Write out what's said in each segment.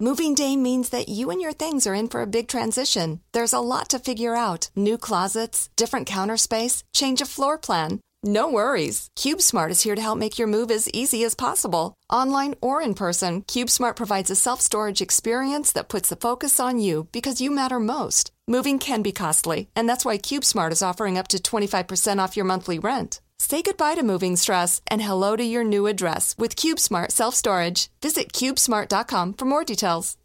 Moving day means that you and your things are in for a big transition. There's a lot to figure out new closets, different counter space, change of floor plan. No worries. CubeSmart is here to help make your move as easy as possible. Online or in person, CubeSmart provides a self storage experience that puts the focus on you because you matter most. Moving can be costly, and that's why CubeSmart is offering up to 25% off your monthly rent. Say goodbye to moving stress and hello to your new address with CubeSmart Self Storage. Visit cubesmart.com for more details.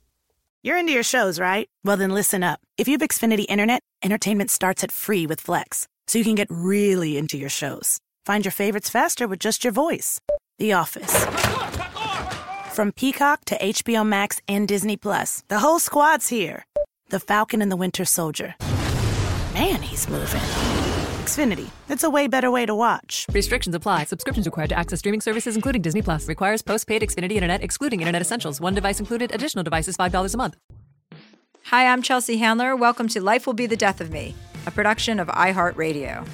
You're into your shows, right? Well, then listen up. If you have Xfinity Internet, entertainment starts at free with Flex, so you can get really into your shows. Find your favorites faster with just your voice. The Office. From Peacock to HBO Max and Disney Plus, the whole squad's here. The Falcon and the Winter Soldier. Man, he's moving. Xfinity. It's a way better way to watch. Restrictions apply. Subscriptions required to access streaming services, including Disney Plus. Requires postpaid Xfinity Internet, excluding Internet Essentials. One device included. Additional devices $5 a month. Hi, I'm Chelsea Handler. Welcome to Life Will Be the Death of Me, a production of iHeartRadio.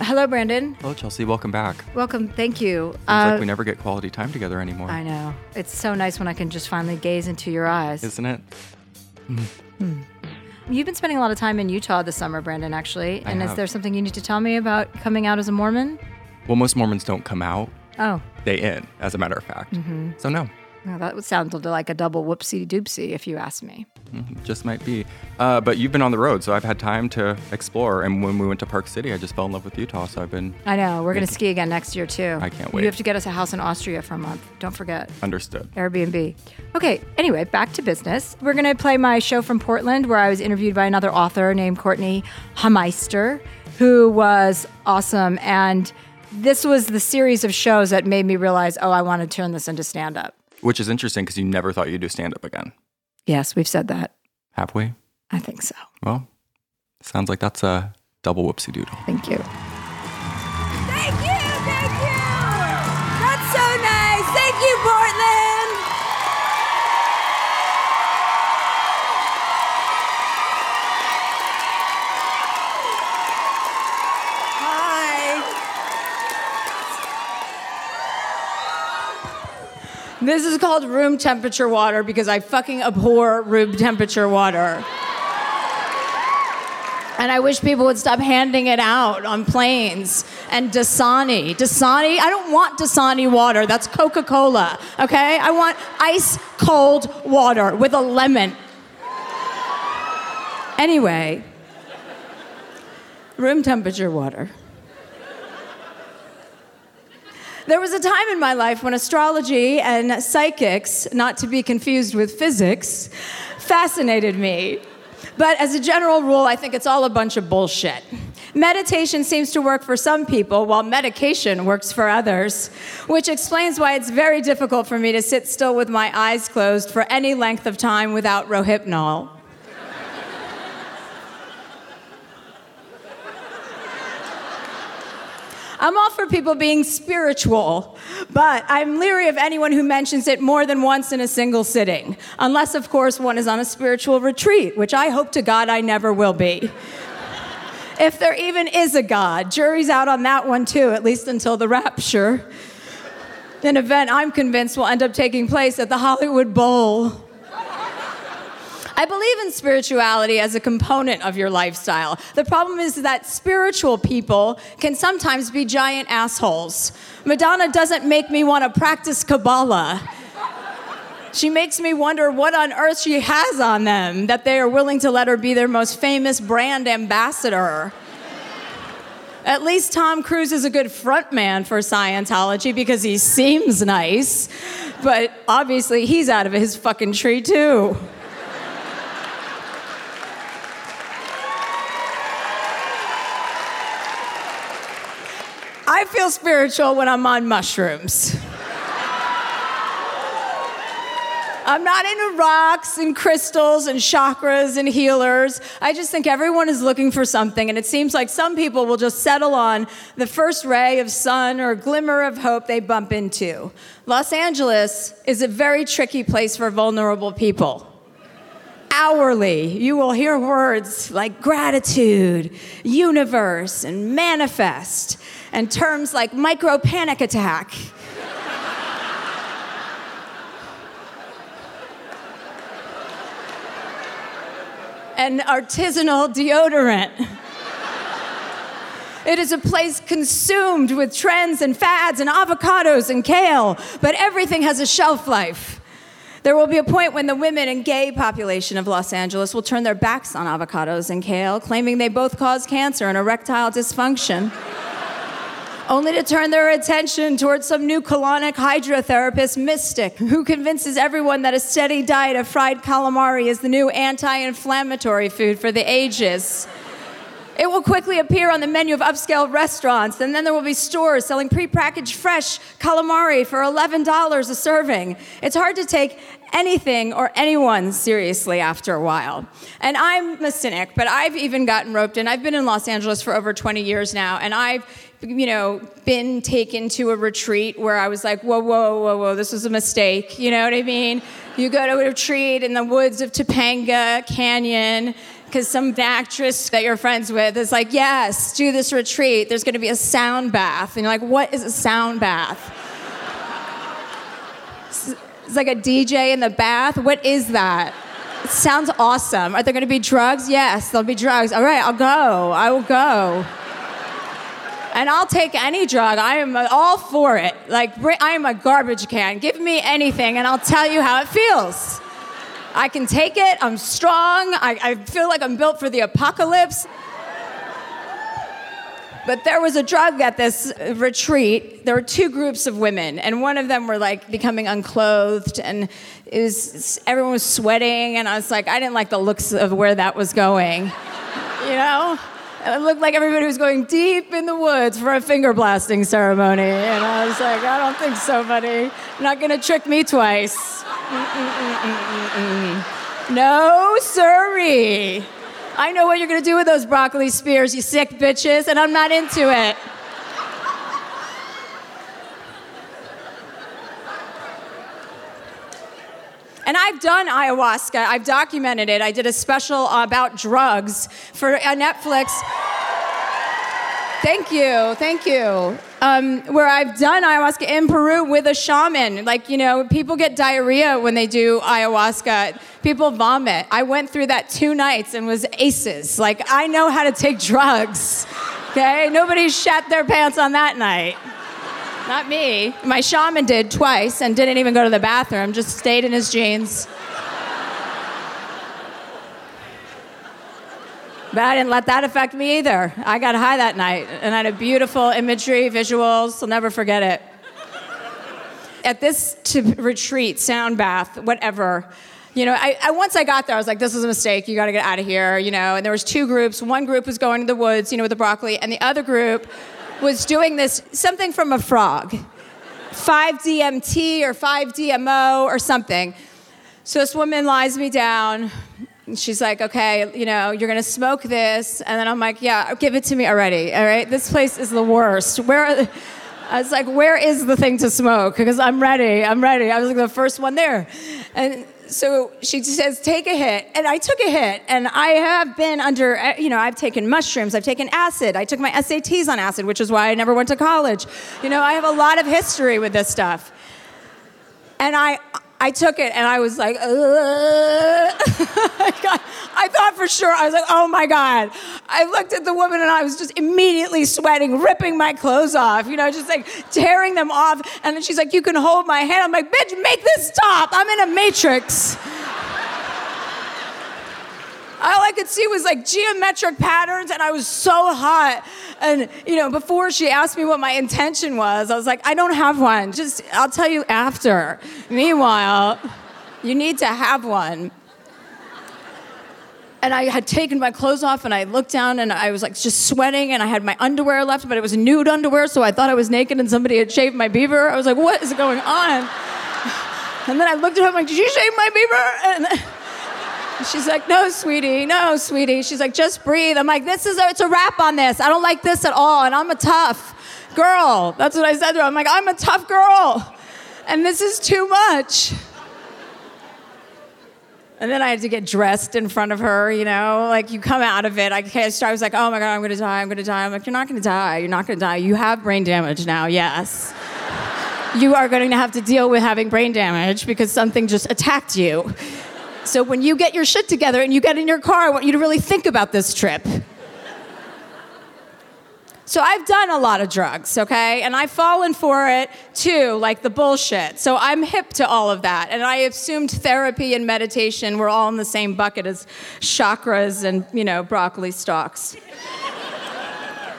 Hello, Brandon. Hello, Chelsea. Welcome back. Welcome. Thank you. Seems like uh, we never get quality time together anymore. I know. It's so nice when I can just finally gaze into your eyes. Isn't it? Hmm. You've been spending a lot of time in Utah this summer, Brandon, actually. I and is there something you need to tell me about coming out as a Mormon? Well, most Mormons don't come out. Oh, They in, as a matter of fact. Mm-hmm. So no, well, that would sound like a double whoopsie doopsie if you ask me. Mhm, just might be. Uh, but you've been on the road, so I've had time to explore. And when we went to Park City, I just fell in love with Utah. So I've been I know. We're going to ski again next year, too. I can't wait. You have to get us a house in Austria for a month. Don't forget. understood. Airbnb. Okay, anyway, back to business. We're going to play my show from Portland where I was interviewed by another author named Courtenay Hameister, who was awesome. And this was the series of shows that made me realize, oh, I want to turn this into stand up. Which is interesting because you never thought you'd do stand up again. Yes, we've said that. Have we? I think so. Well, sounds like that's a double whoopsie doodle. Thank you. This is called room temperature water because I fucking abhor room temperature water. And I wish people would stop handing it out on planes. And Dasani. Dasani, I don't want Dasani water. That's Coca Cola, okay? I want ice cold water with a lemon. Anyway, room temperature water. There was a time in my life when astrology and psychics, not to be confused with physics, fascinated me. But as a general rule, I think it's all a bunch of bullshit. Meditation seems to work for some people, while medication works for others, which explains why it's very difficult for me to sit still with my eyes closed for any length of time without Rohypnol. I'm all for people being spiritual, but I'm leery of anyone who mentions it more than once in a single sitting, unless, of course, one is on a spiritual retreat, which I hope to God I never will be. if there even is a God, jury's out on that one too, at least until the rapture. An event I'm convinced will end up taking place at the Hollywood Bowl. I believe in spirituality as a component of your lifestyle. The problem is that spiritual people can sometimes be giant assholes. Madonna doesn't make me want to practice Kabbalah. She makes me wonder what on earth she has on them that they are willing to let her be their most famous brand ambassador. At least Tom Cruise is a good frontman for Scientology because he seems nice, but obviously he's out of his fucking tree too. I feel spiritual when I'm on mushrooms. I'm not into rocks and crystals and chakras and healers. I just think everyone is looking for something, and it seems like some people will just settle on the first ray of sun or glimmer of hope they bump into. Los Angeles is a very tricky place for vulnerable people. Hourly, you will hear words like gratitude, universe, and manifest, and terms like micro panic attack. and artisanal deodorant. It is a place consumed with trends and fads and avocados and kale, but everything has a shelf life. There will be a point when the women and gay population of Los Angeles will turn their backs on avocados and kale, claiming they both cause cancer and erectile dysfunction. Only to turn their attention towards some new colonic hydrotherapist mystic who convinces everyone that a steady diet of fried calamari is the new anti inflammatory food for the ages. It will quickly appear on the menu of upscale restaurants, and then there will be stores selling prepackaged fresh calamari for $11 a serving. It's hard to take anything or anyone seriously after a while. And I'm a cynic, but I've even gotten roped in. I've been in Los Angeles for over 20 years now, and I've you know, been taken to a retreat where I was like, whoa, whoa, whoa, whoa, this was a mistake. You know what I mean? You go to a retreat in the woods of Topanga Canyon because some actress that you're friends with is like, yes, do this retreat. There's going to be a sound bath. And you're like, what is a sound bath? It's like a DJ in the bath. What is that? It sounds awesome. Are there going to be drugs? Yes, there'll be drugs. All right, I'll go. I will go. And I'll take any drug. I am all for it. Like, I am a garbage can. Give me anything, and I'll tell you how it feels. I can take it. I'm strong. I, I feel like I'm built for the apocalypse. But there was a drug at this retreat. There were two groups of women, and one of them were like becoming unclothed, and it was everyone was sweating, and I was like, I didn't like the looks of where that was going, you know. It looked like everybody was going deep in the woods for a finger blasting ceremony, and I was like, I don't think so, buddy. You're not gonna trick me twice. Mm-mm-mm-mm-mm. No, sirree. I know what you're gonna do with those broccoli spears, you sick bitches, and I'm not into it. And I've done ayahuasca. I've documented it. I did a special about drugs for uh, Netflix. Thank you, thank you. Um, where I've done ayahuasca in Peru with a shaman. Like, you know, people get diarrhea when they do ayahuasca, people vomit. I went through that two nights and was aces. Like, I know how to take drugs, okay? Nobody shat their pants on that night. Not me. My shaman did twice and didn't even go to the bathroom, just stayed in his jeans. But I didn't let that affect me either. I got high that night and I had a beautiful imagery, visuals. I'll never forget it. At this retreat, sound bath, whatever, you know, I, I, once I got there, I was like, this is a mistake. You got to get out of here, you know. And there was two groups. One group was going to the woods, you know, with the broccoli, and the other group was doing this something from a frog, 5-DMT or 5-DMO or something. So this woman lies me down, she's like, okay, you know, you're gonna smoke this. And then I'm like, yeah, give it to me already, all right? This place is the worst. Where, I was like, where is the thing to smoke? Because I'm ready, I'm ready. I was like the first one there. And so she says, take a hit. And I took a hit. And I have been under, uh, you know, I've taken mushrooms, I've taken acid. I took my SATs on acid, which is why I never went to college. You know, I have a lot of history with this stuff. And I, I took it and I was like, I thought for sure, I was like, oh my God. I looked at the woman and I was just immediately sweating, ripping my clothes off, you know, just like tearing them off. And then she's like, you can hold my hand. I'm like, bitch, make this stop. I'm in a matrix. All I could see was like geometric patterns, and I was so hot. And, you know, before she asked me what my intention was, I was like, I don't have one. Just, I'll tell you after. Meanwhile, you need to have one. And I had taken my clothes off and I looked down and I was like just sweating and I had my underwear left, but it was nude underwear, so I thought I was naked and somebody had shaved my beaver. I was like, what is going on? And then I looked at her, like, did you shave my beaver? And She's like, no, sweetie, no, sweetie. She's like, just breathe. I'm like, this is a, it's a wrap on this. I don't like this at all, and I'm a tough girl. That's what I said to her. I'm like, I'm a tough girl, and this is too much. And then I had to get dressed in front of her, you know, like you come out of it. I, I was like, oh my God, I'm gonna die, I'm gonna die. I'm like, you're not gonna die, you're not gonna die. You have brain damage now, yes. you are going to have to deal with having brain damage because something just attacked you. So when you get your shit together and you get in your car, I want you to really think about this trip. So I've done a lot of drugs, okay? And I've fallen for it too, like the bullshit. So I'm hip to all of that. And I assumed therapy and meditation were all in the same bucket as chakras and, you know, broccoli stalks.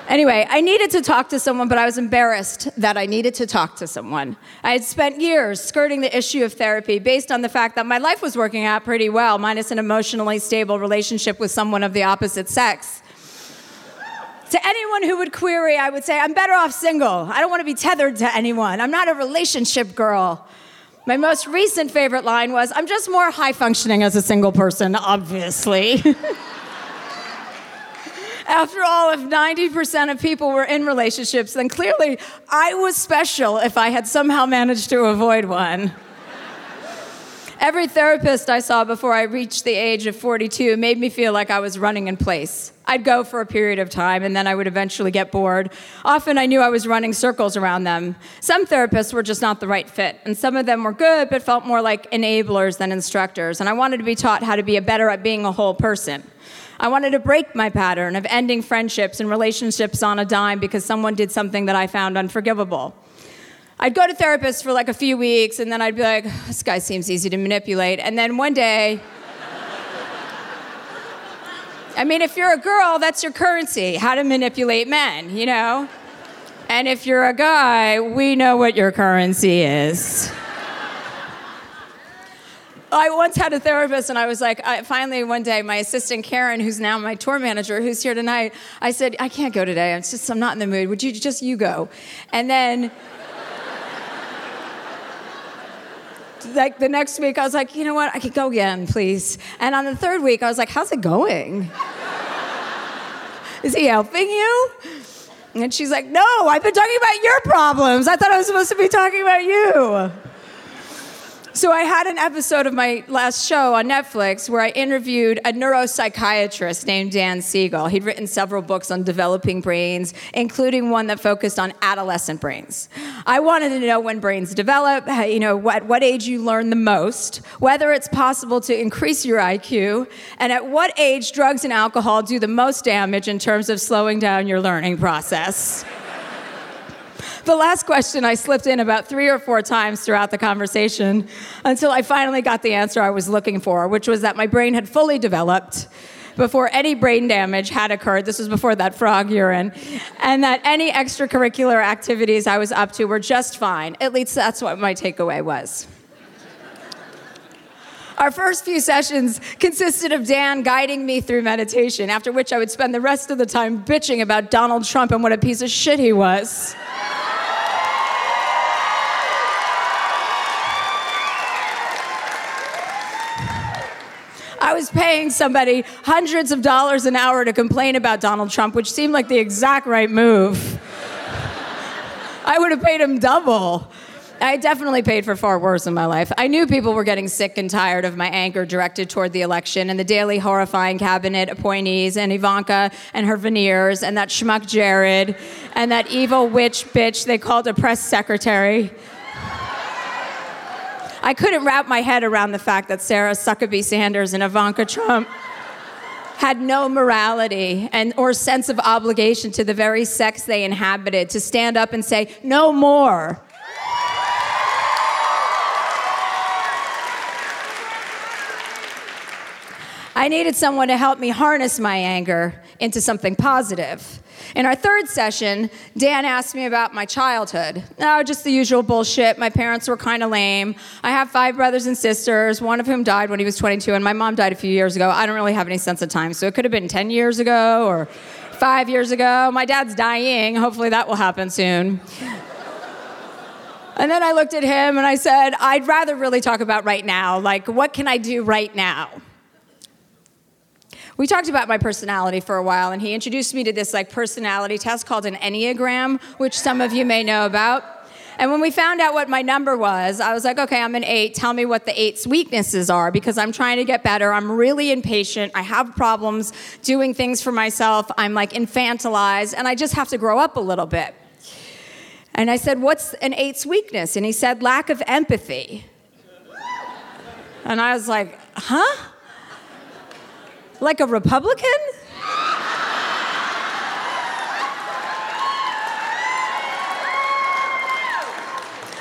Anyway, I needed to talk to someone, but I was embarrassed that I needed to talk to someone. I had spent years skirting the issue of therapy based on the fact that my life was working out pretty well, minus an emotionally stable relationship with someone of the opposite sex. To anyone who would query, I would say, I'm better off single. I don't want to be tethered to anyone. I'm not a relationship girl. My most recent favorite line was, I'm just more high functioning as a single person, obviously. After all, if 90% of people were in relationships, then clearly I was special if I had somehow managed to avoid one. Every therapist I saw before I reached the age of 42 made me feel like I was running in place. I'd go for a period of time and then I would eventually get bored. Often I knew I was running circles around them. Some therapists were just not the right fit, and some of them were good but felt more like enablers than instructors. And I wanted to be taught how to be better at being a whole person. I wanted to break my pattern of ending friendships and relationships on a dime because someone did something that I found unforgivable. I'd go to therapists for like a few weeks, and then I'd be like, this guy seems easy to manipulate. And then one day, I mean, if you're a girl, that's your currency how to manipulate men, you know? And if you're a guy, we know what your currency is. I once had a therapist, and I was like, I, finally one day, my assistant Karen, who's now my tour manager, who's here tonight, I said, I can't go today. I'm just, I'm not in the mood. Would you just you go? And then like the next week, I was like, you know what? I could go again, please. And on the third week, I was like, how's it going? Is he helping you? And she's like, no, I've been talking about your problems. I thought I was supposed to be talking about you. So I had an episode of my last show on Netflix where I interviewed a neuropsychiatrist named Dan Siegel. He'd written several books on developing brains, including one that focused on adolescent brains. I wanted to know when brains develop, you know, what, what age you learn the most, whether it's possible to increase your IQ, and at what age drugs and alcohol do the most damage in terms of slowing down your learning process the last question I slipped in about three or four times throughout the conversation until I finally got the answer I was looking for, which was that my brain had fully developed before any brain damage had occurred. This was before that frog urine. And that any extracurricular activities I was up to were just fine. At least that's what my takeaway was. Our first few sessions consisted of Dan guiding me through meditation, after which I would spend the rest of the time bitching about Donald Trump and what a piece of shit he was. I was paying somebody hundreds of dollars an hour to complain about Donald Trump, which seemed like the exact right move. I would have paid him double. I definitely paid for far worse in my life. I knew people were getting sick and tired of my anger directed toward the election and the daily horrifying cabinet appointees and Ivanka and her veneers and that schmuck Jared and that evil witch bitch they called a press secretary. I couldn't wrap my head around the fact that Sarah Huckabee Sanders and Ivanka Trump had no morality and or sense of obligation to the very sex they inhabited to stand up and say no more. I needed someone to help me harness my anger into something positive. In our third session, Dan asked me about my childhood. Oh, just the usual bullshit. My parents were kind of lame. I have five brothers and sisters, one of whom died when he was 22, and my mom died a few years ago. I don't really have any sense of time, so it could have been 10 years ago or five years ago. My dad's dying. Hopefully that will happen soon. And then I looked at him and I said, I'd rather really talk about right now. Like, what can I do right now? We talked about my personality for a while, and he introduced me to this like personality test called an Enneagram, which some of you may know about. And when we found out what my number was, I was like, okay, I'm an eight. Tell me what the eight's weaknesses are because I'm trying to get better. I'm really impatient. I have problems doing things for myself. I'm like infantilized, and I just have to grow up a little bit. And I said, What's an eight's weakness? And he said, Lack of empathy. And I was like, huh? Like a Republican?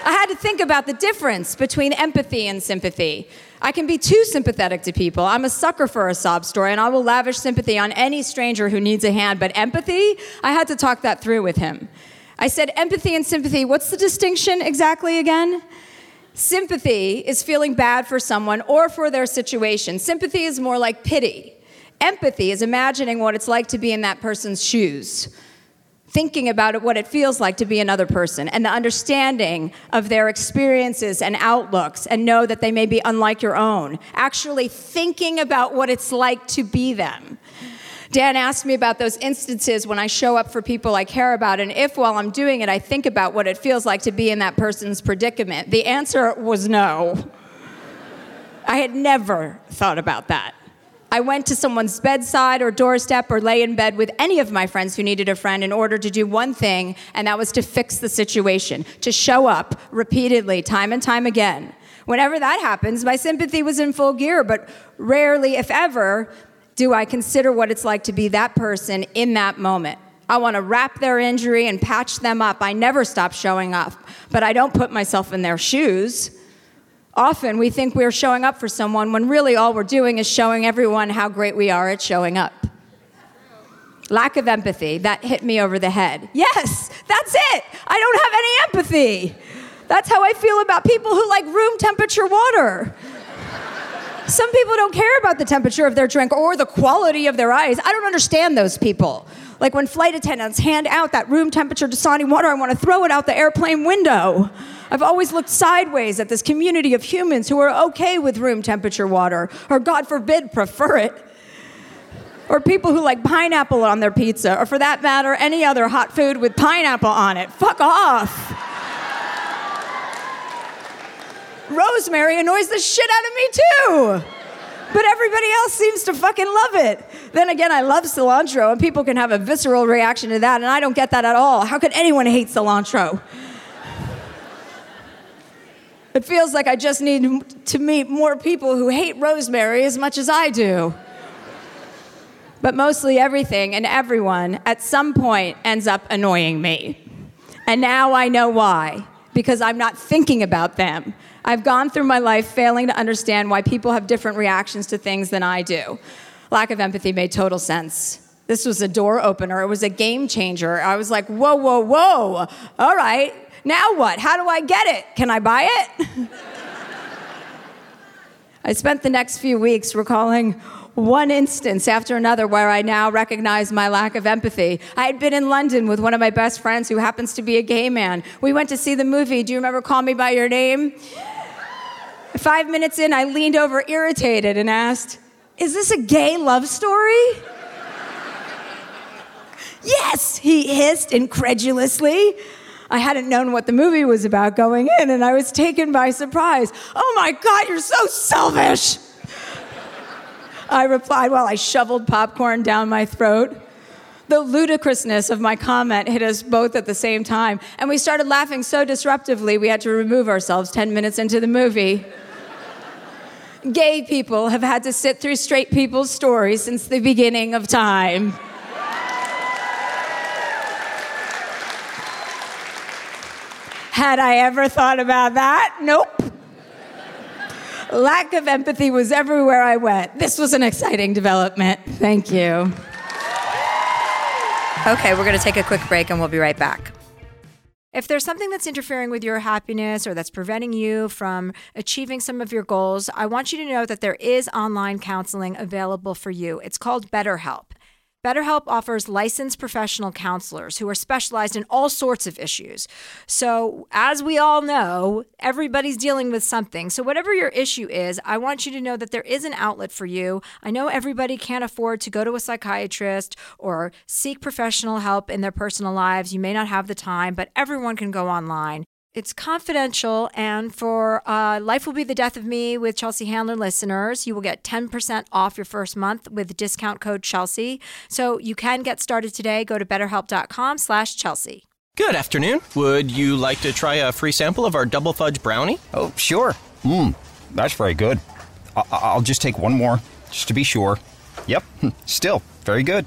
I had to think about the difference between empathy and sympathy. I can be too sympathetic to people. I'm a sucker for a sob story, and I will lavish sympathy on any stranger who needs a hand. But empathy, I had to talk that through with him. I said, empathy and sympathy, what's the distinction exactly again? Sympathy is feeling bad for someone or for their situation. Sympathy is more like pity. Empathy is imagining what it's like to be in that person's shoes thinking about what it feels like to be another person and the understanding of their experiences and outlooks and know that they may be unlike your own. Actually thinking about what it's like to be them. Dan asked me about those instances when I show up for people I care about, and if while I'm doing it, I think about what it feels like to be in that person's predicament. The answer was no. I had never thought about that. I went to someone's bedside or doorstep or lay in bed with any of my friends who needed a friend in order to do one thing, and that was to fix the situation, to show up repeatedly, time and time again. Whenever that happens, my sympathy was in full gear, but rarely, if ever, do I consider what it's like to be that person in that moment. I want to wrap their injury and patch them up. I never stop showing up, but I don't put myself in their shoes. Often we think we're showing up for someone when really all we're doing is showing everyone how great we are at showing up. Lack of empathy, that hit me over the head. Yes, that's it. I don't have any empathy. That's how I feel about people who like room temperature water. Some people don't care about the temperature of their drink or the quality of their eyes. I don't understand those people. Like when flight attendants hand out that room temperature Dasani water, I want to throw it out the airplane window. I've always looked sideways at this community of humans who are okay with room temperature water, or God forbid, prefer it. Or people who like pineapple on their pizza, or for that matter, any other hot food with pineapple on it. Fuck off. Rosemary annoys the shit out of me too. But everybody else seems to fucking love it. Then again, I love cilantro, and people can have a visceral reaction to that, and I don't get that at all. How could anyone hate cilantro? It feels like I just need to meet more people who hate rosemary as much as I do. But mostly everything and everyone at some point ends up annoying me. And now I know why, because I'm not thinking about them. I've gone through my life failing to understand why people have different reactions to things than I do. Lack of empathy made total sense. This was a door opener, it was a game changer. I was like, whoa, whoa, whoa. All right, now what? How do I get it? Can I buy it? I spent the next few weeks recalling one instance after another where I now recognize my lack of empathy. I had been in London with one of my best friends who happens to be a gay man. We went to see the movie. Do you remember Call Me By Your Name? Five minutes in, I leaned over irritated and asked, Is this a gay love story? yes, he hissed incredulously. I hadn't known what the movie was about going in, and I was taken by surprise. Oh my God, you're so selfish! I replied while I shoveled popcorn down my throat. The ludicrousness of my comment hit us both at the same time, and we started laughing so disruptively we had to remove ourselves 10 minutes into the movie. Gay people have had to sit through straight people's stories since the beginning of time. Had I ever thought about that? Nope. Lack of empathy was everywhere I went. This was an exciting development. Thank you. Okay, we're going to take a quick break and we'll be right back. If there's something that's interfering with your happiness or that's preventing you from achieving some of your goals, I want you to know that there is online counseling available for you. It's called BetterHelp. BetterHelp offers licensed professional counselors who are specialized in all sorts of issues. So, as we all know, everybody's dealing with something. So, whatever your issue is, I want you to know that there is an outlet for you. I know everybody can't afford to go to a psychiatrist or seek professional help in their personal lives. You may not have the time, but everyone can go online. It's confidential, and for uh, Life Will Be the Death of Me with Chelsea Handler listeners, you will get 10% off your first month with discount code Chelsea. So you can get started today. Go to betterhelp.com slash Chelsea. Good afternoon. Would you like to try a free sample of our double fudge brownie? Oh, sure. Mmm, that's very good. I- I'll just take one more, just to be sure. Yep, still very good.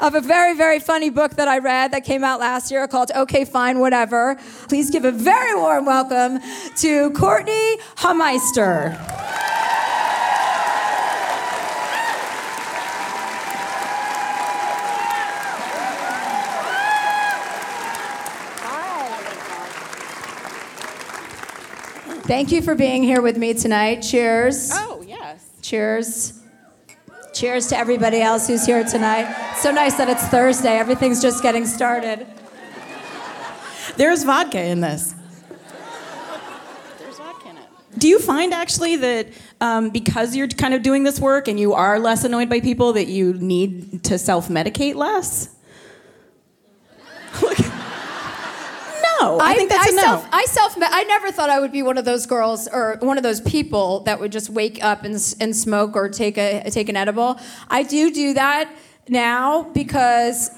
of a very, very funny book that I read that came out last year called Okay, Fine, Whatever. Please give a very warm welcome to Courtenay Hameister. Thank you for being here with me tonight. Cheers. Oh, yes. Cheers. Cheers to everybody else who's here tonight. So nice that it's Thursday. Everything's just getting started. There's vodka in this. There's vodka in it. Do you find actually that um, because you're kind of doing this work and you are less annoyed by people, that you need to self medicate less? no, I, think that's I a no. Self, I self. I never thought I would be one of those girls or one of those people that would just wake up and, and smoke or take a take an edible. I do do that now because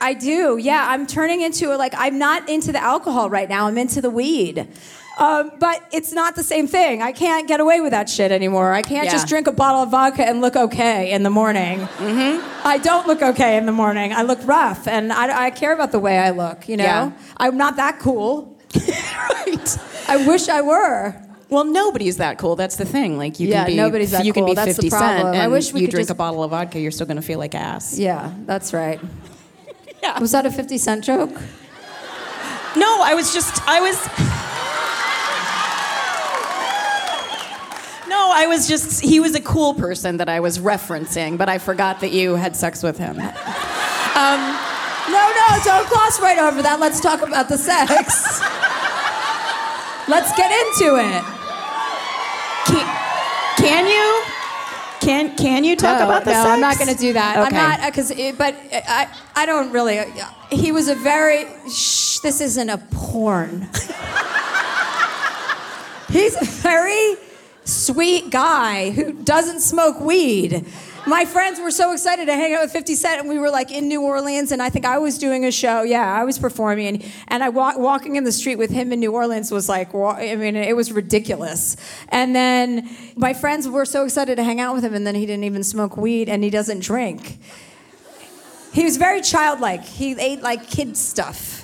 I do. Yeah, I'm turning into a, like I'm not into the alcohol right now. I'm into the weed. Um, but it's not the same thing. I can't get away with that shit anymore. I can't Yeah. just drink a bottle of vodka and look okay in the morning. Mm-hmm. I don't look okay in the morning. I look rough, and I, I care about the way I look. You know, Yeah. I'm not that cool. right. I wish I were. Well, nobody's that cool. That's the thing. Like you Yeah, can be, nobody's that you can cool. be That's the 50 cent and I wish we you could drink just- a bottle of vodka, you're still going to feel like ass. Yeah, that's right. yeah. Was that a 50 cent joke? No, I was just I was No, I was just he was a cool person that I was referencing, but I forgot that you had sex with him. Um, no, no, don't gloss right over that. Let's talk about the sex. Let's get into it. Can, can you? Can can you talk no, about the no, sex? I'm not going to do that. Okay. I'm not uh, because, uh, but uh, I, I don't really. He was a very. Shh, this isn't a porn. He's very sweet guy who doesn't smoke weed. My friends were so excited to hang out with 50 Cent, and we were like in New Orleans, and I think I was doing a show. Yeah, I was performing, and, and I wa- walking in the street with him in New Orleans was like, wa- I mean, it was ridiculous. And then my friends were so excited to hang out with him, and then he didn't even smoke weed, and he doesn't drink. He was very childlike. He ate like kid stuff.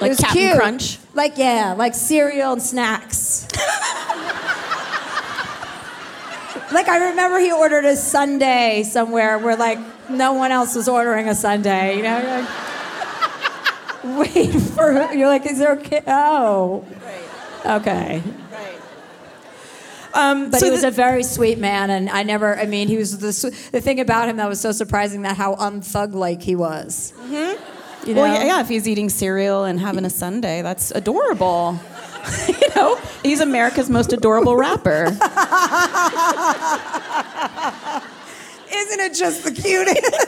Like it was Captain cute. Crunch? Like yeah, like cereal and snacks. like I remember he ordered a sundae somewhere where like no one else was ordering a sundae. You know, You're like, wait for you're like, is there a kid? Oh, okay. Um, But so he was the- a very sweet man, and I never. I mean, he was the s- the thing about him that was so surprising that how unthug like he was. Mm-hmm. You know? Well, yeah, yeah, if he's eating cereal and having a sundae, that's adorable. you know, he's America's most adorable rapper. Isn't it just the cutest?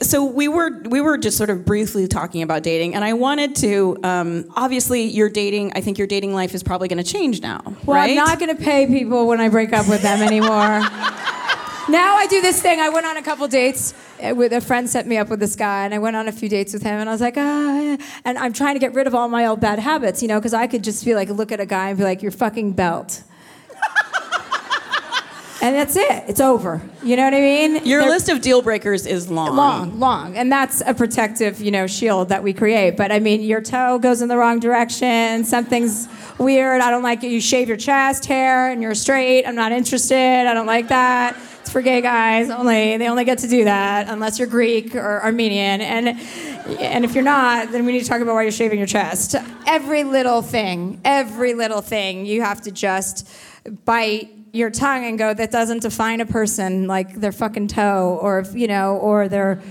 so we were we were just sort of briefly talking about dating, and I wanted to. Um, obviously, your dating. I think your dating life is probably going to change now. Well, right? I'm not going to pay people when I break up with them anymore. now I do this thing. I went on a couple dates with a friend set me up with this guy, and I went on a few dates with him, and I was like, ah, and I'm trying to get rid of all my old bad habits, you know, because I could just be like, look at a guy and be like, you're fucking belt. and that's it. It's over. You know what I mean? Your They're- list of deal breakers is long. long, long, and that's a protective, you know, shield that we create. But I mean, your toe goes in the wrong direction. Something's weird. I don't like it. You shave your chest hair and you're straight. I'm not interested. I don't like that. For gay guys only. They only get to do that unless you're Greek or Armenian. And and if you're not, then we need to talk about why you're shaving your chest. Every little thing, every little thing, you have to just bite your tongue and go that doesn't define a person like their fucking toe or you know or their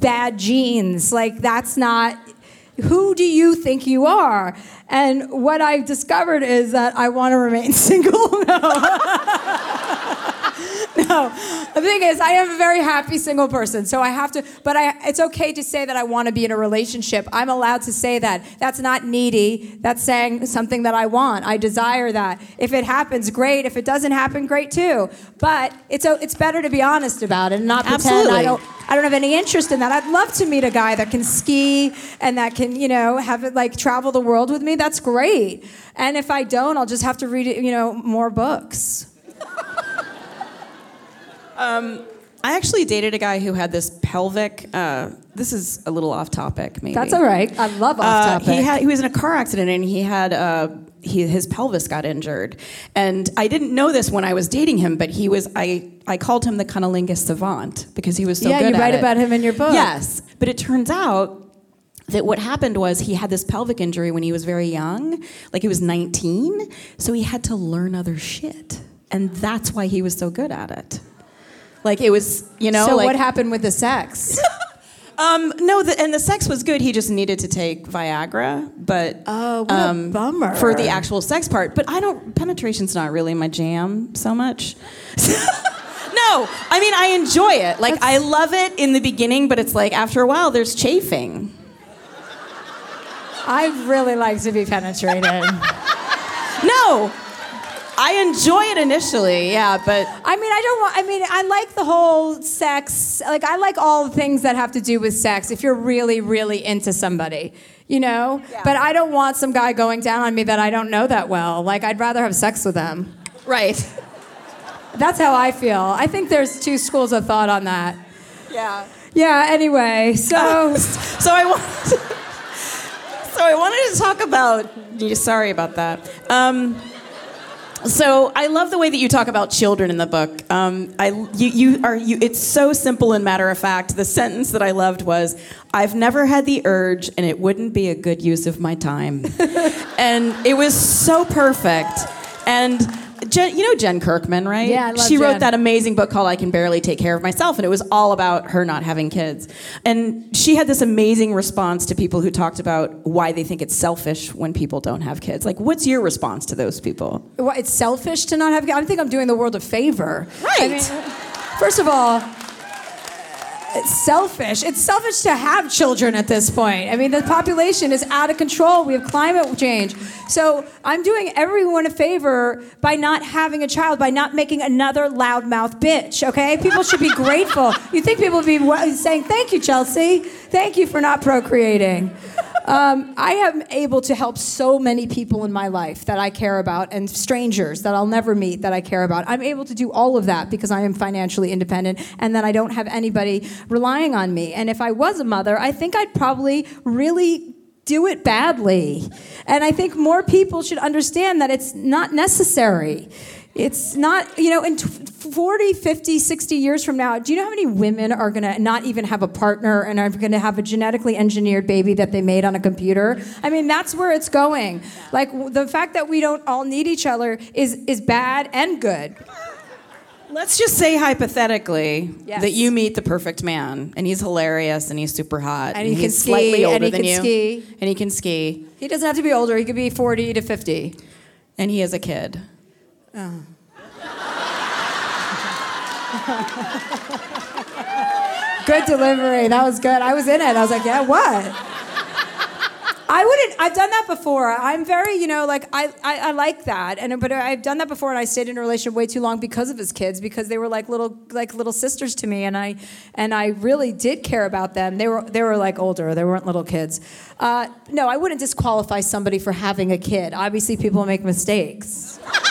bad jeans like that's not who do you think you are and what i've discovered is that i want to remain single no. the thing is, I am a very happy single person. So I have to, but I, it's okay to say that I want to be in a relationship. I'm allowed to say that. That's not needy. That's saying something that I want. I desire that. If it happens, great. If it doesn't happen, great too. But it's a, it's better to be honest about it and not pretend Absolutely. I don't. I don't have any interest in that. I'd love to meet a guy that can ski and that can, you know, have it like travel the world with me. That's great. And if I don't, I'll just have to read, you know, more books. Um, I actually dated a guy who had this pelvic. Uh, this is a little off topic, maybe. That's all right. I love off Uh, topic. he had he was in a car accident and he had uh, he, his pelvis got injured, and I didn't know this when I was dating him, but he was I I called him the cunnilingus savant because he was so Yeah, good you at write it. about him in your book. Yes, but it turns out that what happened was he had this pelvic injury when he was very young, like he was 19, so he had to learn other shit, and that's why he was so good at it. Like it was, you know. so like, what happened with the sex? um, no, the, and the sex was good. He just needed to take Viagra, but oh, what a bummer for the actual sex part. But I don't. Penetration's not really my jam so much. no, I mean I enjoy it. Like I love it in the beginning, but it's like after a while there's chafing. I really like to be penetrated. No, I enjoy it initially, yeah, but I mean, I don't want. I mean, I like the whole sex. Like, I like all the things that have to do with sex. If you're really, really into somebody, you know. But I don't want some guy going down on me that I don't know that well. Like, I'd rather have sex with them. Right. That's how I feel. I think there's two schools of thought on that. yeah. Yeah. Anyway, so So I wanted. so I wanted to talk about. Sorry about that. Um, so I love the way that you talk about children in the book. Um, I you, you are you. It's so simple and matter of fact. The sentence that I loved was, "I've never had the urge, and it wouldn't be a good use of my time," and it was so perfect. And Jen, you know Jen Kirkman, right? Yeah, I love she wrote that amazing book called I Can Barely Take Care of Myself, and it was all about her not having kids. And she had this amazing response to people who talked about why they think it's selfish when people don't have kids. Like, what's your response to those people? What, it's selfish to not have. Kids. I think I'm doing the world a favor. Right. I mean, first of all, it's selfish. It's selfish to have children at this point. I mean, the population is out of control. We have climate change. So I'm doing everyone a favor by not having a child, by not making another loudmouth bitch. Okay, people should be grateful. You think people would be saying, "Thank you, Chelsea. Thank you for not procreating." Um, I am able to help so many people in my life that I care about and strangers that I'll never meet that I care about. I'm able to do all of that because I am financially independent and that I don't have anybody relying on me. And if I was a mother, I think I'd probably really do it badly. And I think more people should understand that it's not necessary. It's not, you know, in t- 40, 50, 60 years from now, do you know how many women are going to not even have a partner and are going to have a genetically engineered baby that they made on a computer? I mean, that's where it's going. Like w- the fact that we don't all need each other is is bad and good. Let's just say hypothetically Yes. that you meet the perfect man, and he's hilarious, and he's super hot, And he can he's ski, slightly and older he than can you, ski. and he can ski, He doesn't have to be older. He could be 40 to 50. and he has a kid. Oh. good delivery. That was good. I was in it. I was like, yeah, what? I wouldn't. I've done that before. I'm very, you know, like I, I, I like that, and but I've done that before, and I stayed in a relationship way too long because of his kids, because they were like little, like little sisters to me, and I, and I really did care about them. They were, they were like older. They weren't little kids. Uh, no, I wouldn't disqualify somebody for having a kid. Obviously, people make mistakes.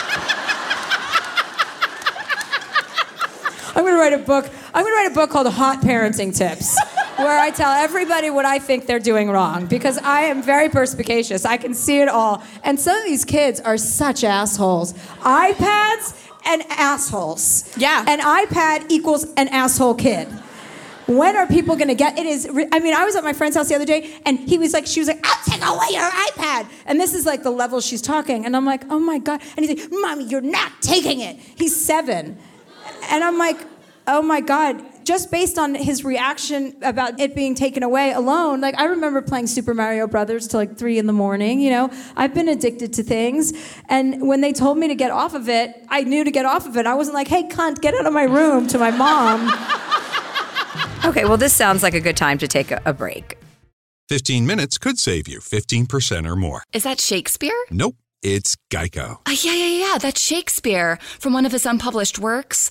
I'm gonna write a book. I'm gonna write a book called Hot Parenting Tips, where I tell everybody what I think they're doing wrong because I am very perspicacious. I can see it all. And some of these kids are such assholes. iPads and assholes. Yeah. An iPad equals an asshole kid. When are people gonna get it? Is I mean, I was at my friend's house the other day, and he was like, she was like, "I'll take away your iPad," and this is like the level she's talking, and I'm like, "Oh my god!" And he's like, "Mommy, you're not taking it." He's seven, and I'm like, oh my God, just based on his reaction about it being taken away alone, like I remember playing Super Mario Brothers till like three in the morning, you know? I've been addicted to things. And when they told me to get off of it, I knew to get off of it. I wasn't like, hey, cunt, get out of my room to my mom. Okay, well, this sounds like a good time to take a, a break. 15 minutes could save you 15% or more. Is that Shakespeare? Nope, it's Geico. Uh, yeah, yeah, yeah, that's Shakespeare from one of his unpublished works.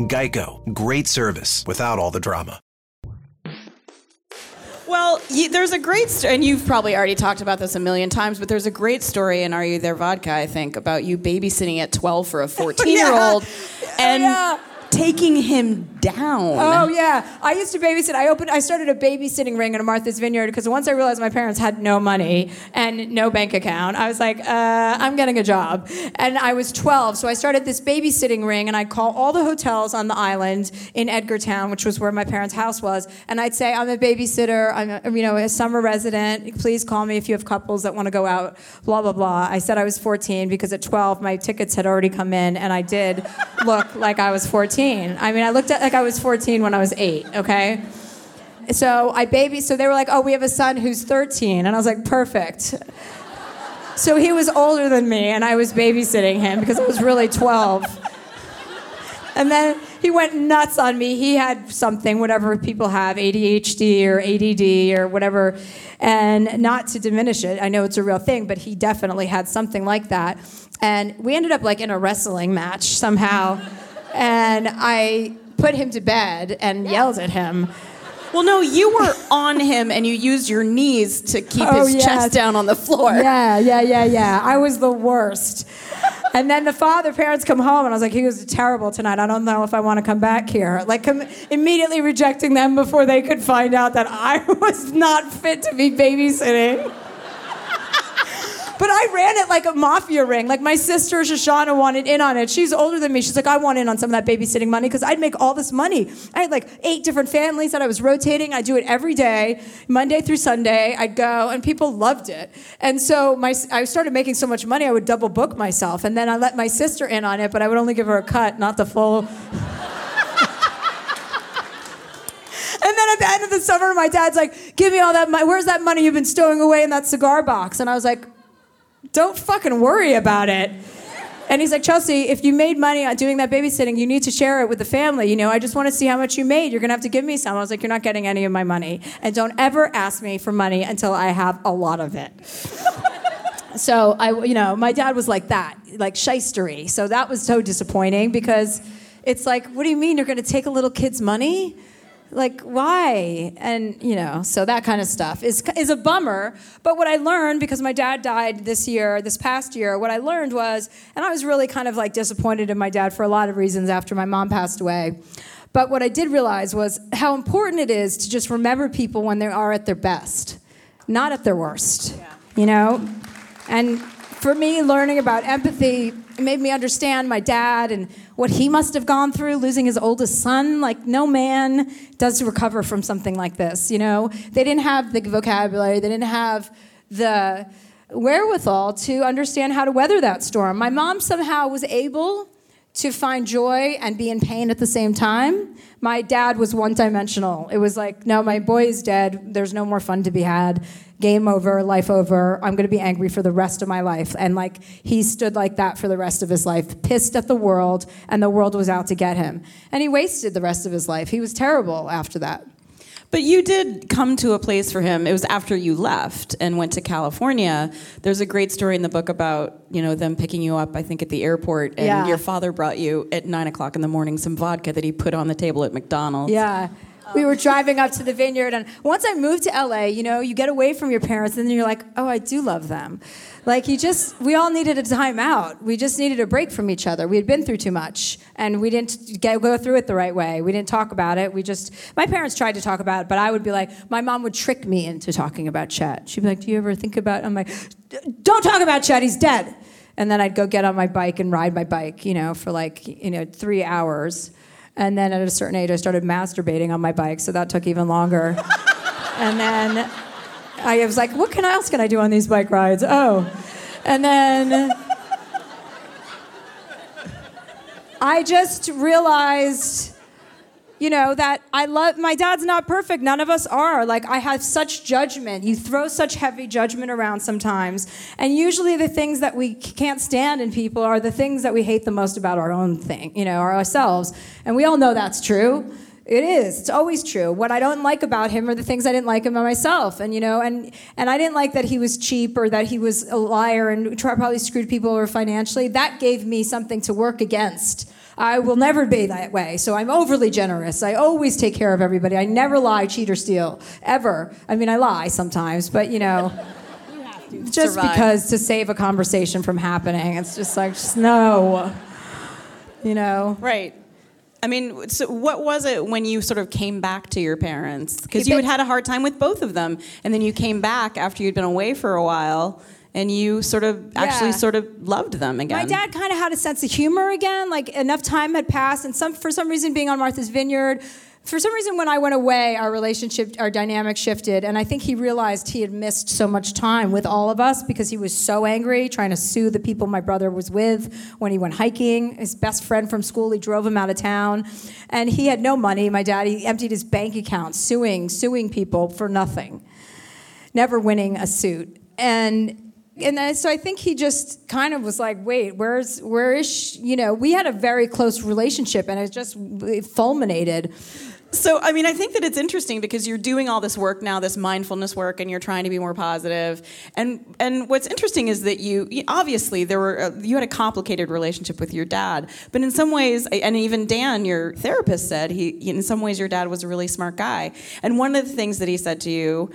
Geico, great service without all the drama. Well, you, there's a great story, and you've probably already talked about this a million times, but there's a great story in Are You There Vodka, I think, about you babysitting at 12 for a 14 year old. And yeah. Taking him down. Oh yeah, I used to babysit. I opened. I started a babysitting ring in a Martha's Vineyard because once I realized my parents had no money and no bank account, I was like, uh, I'm getting a job. And I was 12, so I started this babysitting ring, and I'd call all the hotels on the island in Edgartown, which was where my parents' house was, and I'd say, I'm a babysitter. I'm a, you know a summer resident. Please call me if you have couples that want to go out. Blah blah blah. I said I was 14 because at 12 my tickets had already come in, and I did look like I was 14. I mean, I looked at like I was 14 when I was eight, okay? So I baby, so they were like, oh, we have a son who's 13. And I was like, perfect. So he was older than me, and I was babysitting him because I was really 12. And then he went nuts on me. He had something, whatever people have, ADHD or ADD or whatever. And not to diminish it, I know it's a real thing, but he definitely had something like that. And we ended up like in a wrestling match somehow. And I put him to bed and yelled at him. Well, no, you were on him and you used your knees to keep Oh, his yes. chest down on the floor. Yeah, yeah, yeah, yeah. I was the worst. And then the father parents come home, and I was like, he was terrible tonight. I don't know if I want to come back here. Like, com- immediately rejecting them before they could find out that I was not fit to be babysitting. But I ran it like a mafia ring. Like my sister Shoshana wanted in on it. She's older than me. She's like, I want in on some of that babysitting money because I'd make all this money. I had like eight different families that I was rotating. I do it every day, Monday through Sunday. I'd go, and people loved it. And so my, I started making so much money, I would double book myself. And then I let my sister in on it, but I would only give her a cut, not the full. And then at the end of the summer, my dad's like, "Give me all that money. Where's that money you've been stowing away in that cigar box?" And I was like, "Don't fucking worry about it." And he's like, "Chelsea, if you made money on doing that babysitting, you need to share it with the family. You know, I just want to see how much you made. You're gonna have to give me some." I was like, "You're not getting any of my money, and don't ever ask me for money until I have a lot of it." so I, you know, my dad was like that, like shystery. So that was so disappointing because it's like, what do you mean you're going to take a little kid's money? Like why? And you know, so that kind of stuff is is a bummer. But what I learned because my dad died this year, this past year, what I learned was, and I was really kind of like disappointed in my dad for a lot of reasons after my mom passed away. But what I did realize was how important it is to just remember people when they are at their best, not at their worst. You know? And for me, learning about empathy it made me understand my dad and what he must have gone through losing his oldest son. Like, no man does recover from something like this, you know? They didn't have the vocabulary, they didn't have the wherewithal to understand how to weather that storm. My mom somehow was able to find joy and be in pain at the same time. My dad was one dimensional. It was like, no, my boy is dead. There's no more fun to be had. Game over, life over. I'm going to be angry for the rest of my life. And like, he stood like that for the rest of his life, pissed at the world, and the world was out to get him. And he wasted the rest of his life. He was terrible after that. But you did come to a place for him. It was after you left and went to California. There's a great story in the book about you know them picking you up. I think at the airport, and Yeah. your father brought you at nine o'clock in the morning some vodka that he put on the table at McDonald's. Yeah. We were driving up to the vineyard, and once I moved to LA, you know, you get away from your parents, and then you're like, oh, I do love them. Like, he just, we all needed a time out. We just needed a break from each other. We had been through too much, and we didn't get, go through it the right way. We didn't talk about it. We just, my parents tried to talk about it, but I would be like, my mom would trick me into talking about Chet. She'd be like, do you ever think about, I'm like, don't talk about Chet, he's dead. And then I'd go get on my bike and ride my bike, you know, for like, you know, three hours. And then at a certain age, I started masturbating on my bike, so that took even longer. and then I was like, what can else can I do on these bike rides? Oh. And then I just realized, you know, that I love my dad's not perfect. None of us are. Like, I have such judgment. You throw such heavy judgment around sometimes. And usually the things that we can't stand in people are the things that we hate the most about our own thing, you know, ourselves. And we all know that's true. It is. It's always true. What I don't like about him are the things I didn't like about myself, and you know, and and I didn't like that he was cheap or that he was a liar and probably screwed people over financially. That gave me something to work against. I will never be that way. So I'm overly generous. I always take care of everybody. I never lie, cheat, or steal ever. I mean, I lie sometimes, but you know. Just survive. because to save a conversation from happening, it's just like, just no. You know? Right. I mean, so what was it when you sort of came back to your parents? Because you had had a hard time with both of them, and then you came back after you'd been away for a while, and you sort of actually Yeah. sort of loved them again. My dad kind of had a sense of humor again. Like enough time had passed, and some for some reason, being on Martha's Vineyard, for some reason, when I went away, our relationship, our dynamic shifted, and I think he realized he had missed so much time with all of us because he was so angry, trying to sue the people my brother was with when he went hiking. His best friend from school, he drove him out of town, and he had no money. My dad, emptied his bank account, suing, suing people for nothing never winning a suit. And and then, so I think he just kind of was like, wait, where's where is she? you know? We had a very close relationship, and it just it fulminated. So, I mean, I think that it's interesting because you're doing all this work now, this mindfulness work, and you're trying to be more positive. And and what's interesting is that you obviously there were uh, you had a complicated relationship with your dad, but in some ways, and even Dan, your therapist, said he in some ways your dad was a really smart guy. And one of the things that he said to you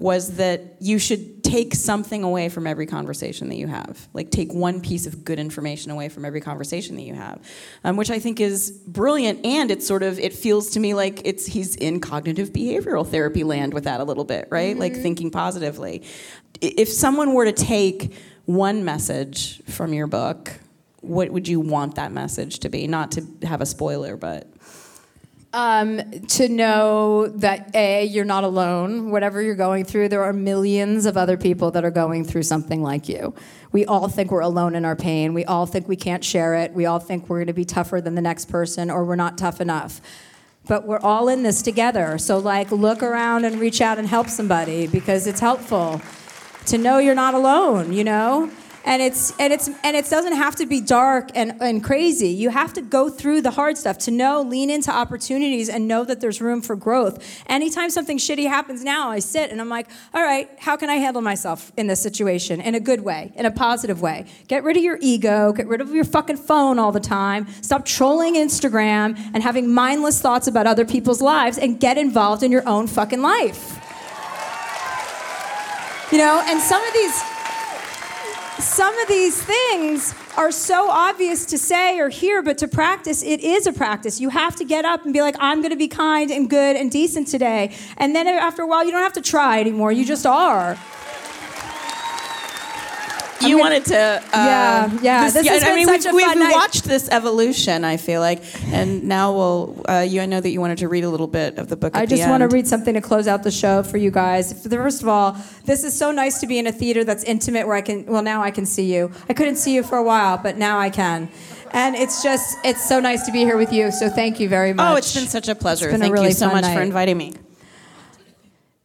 was that you should take something away from every conversation that you have. Like take one piece of good information away from every conversation that you have, um, which I think is brilliant. And it's sort of it feels to me like it's he's in cognitive behavioral therapy land with that a little bit, right? Like thinking positively. If someone were to take one message from your book, what would you want that message to be? Not to have a spoiler, but Um, to know that a you're not alone. Whatever you're going through, there are millions of other people that are going through something like you. We all think we're alone in our pain. We all think we can't share it. We all think we're going to be tougher than the next person, or we're not tough enough. But we're all in this together. So like, look around and reach out and help somebody because it's helpful to know you're not alone. You know. And it's and it's and it doesn't have to be dark and, and crazy. You have to go through the hard stuff to know, lean into opportunities and know that there's room for growth. Anytime something shitty happens now, I sit and I'm like, all right, how can I handle myself in this situation in a good way, in a positive way? Get rid of your ego, get rid of your fucking phone all the time, stop trolling Instagram and having mindless thoughts about other people's lives and get involved in your own fucking life. You know, and some of these some of these things are so obvious to say or hear, but to practice, it is a practice. You have to get up and be like, I'm going to be kind and good and decent today. And then after a while, you don't have to try anymore. You just are. You wanted to. Uh, Yeah, yeah, this has I been mean, such we've, a we've night. watched this evolution. I feel like, and now we'll. Uh, you, I know that you wanted to read a little bit of the book. I just want to read something to close out the show for you guys. First of all, this is so nice to be in a theater that's intimate where I can, well, now I can see you. I couldn't see you for a while, but now I can. And it's just, it's so nice to be here with you. So thank you very much. Oh, it's been such a pleasure. Been a Thank really you so fun much for inviting me.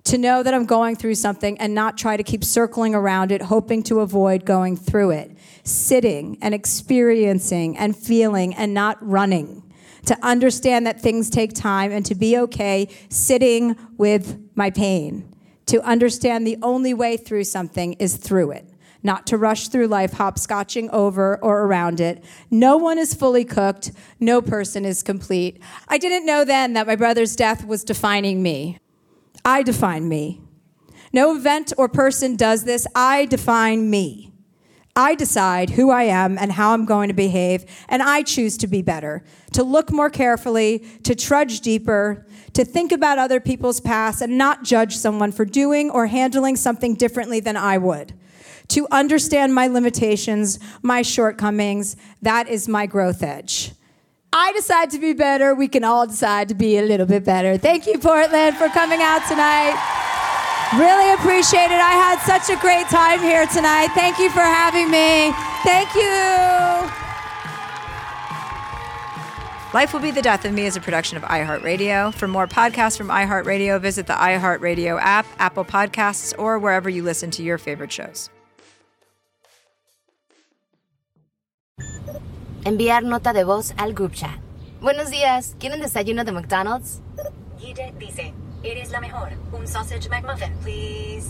To know that I'm going through something and not try to keep circling around it, hoping to avoid going through it. Sitting and experiencing and feeling and not running. to understand that things take time and to be okay sitting with my pain, to understand the only way through something is through it. Not to rush through life hopscotching over or around it. No one is fully cooked. No person is complete. I didn't know then that my brother's death was defining me. I define me. No event or person does this. I define me. I decide who I am and how I'm going to behave, and I choose to be better, to look more carefully, to trudge deeper, to think about other people's past and not judge someone for doing or handling something differently than I would. To understand my limitations, my shortcomings, that is my growth edge. I decide to be better. We can all decide to be a little bit better. Thank you, Portland, for coming out tonight. Really appreciate it. I had such a great time here tonight. Thank you for having me. Thank you. Life Will Be the Death of Me is a production of iHeartRadio. For more podcasts from iHeartRadio, visit the iHeartRadio app, Apple Podcasts, or wherever you listen to your favorite shows. Enviar nota de voz al group chat. Buenos días, ¿quieren desayuno de McDonald's? Guide dice, eres la mejor. Un sausage McMuffin, please.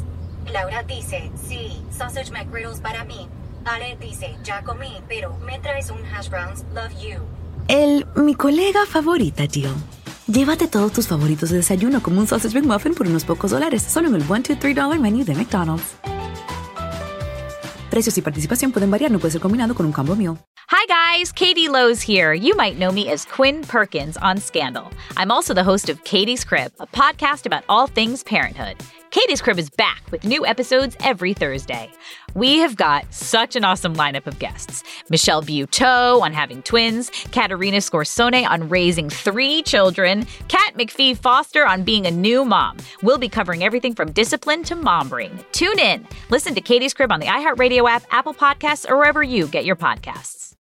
Laura dice, sí, sausage McGriddles para mí. Ale dice, ya comí, pero me traes un hash browns, love you. El mi colega favorita, Jill. Llévate todos tus favoritos de desayuno como un sausage McMuffin por unos pocos dólares, solo en el 1, 2, 3 dollar menu de McDonald's. Precios y participación pueden variar, no puede ser combinado con un combo meal. Hi guys, Katie Lowes here. You might know me as Quinn Perkins on Scandal. I'm also the host of Katie's Crib, a podcast about all things parenthood. Katie's Crib is back with new episodes every Thursday. We have got such an awesome lineup of guests. Michelle Buteau on having twins, Caterina Scorsone on raising three children, Kat McPhee Foster on being a new mom. We'll be covering everything from discipline to mom bring. Tune in. Listen to Katie's Crib on the iHeartRadio app, Apple Podcasts, or wherever you get your podcasts.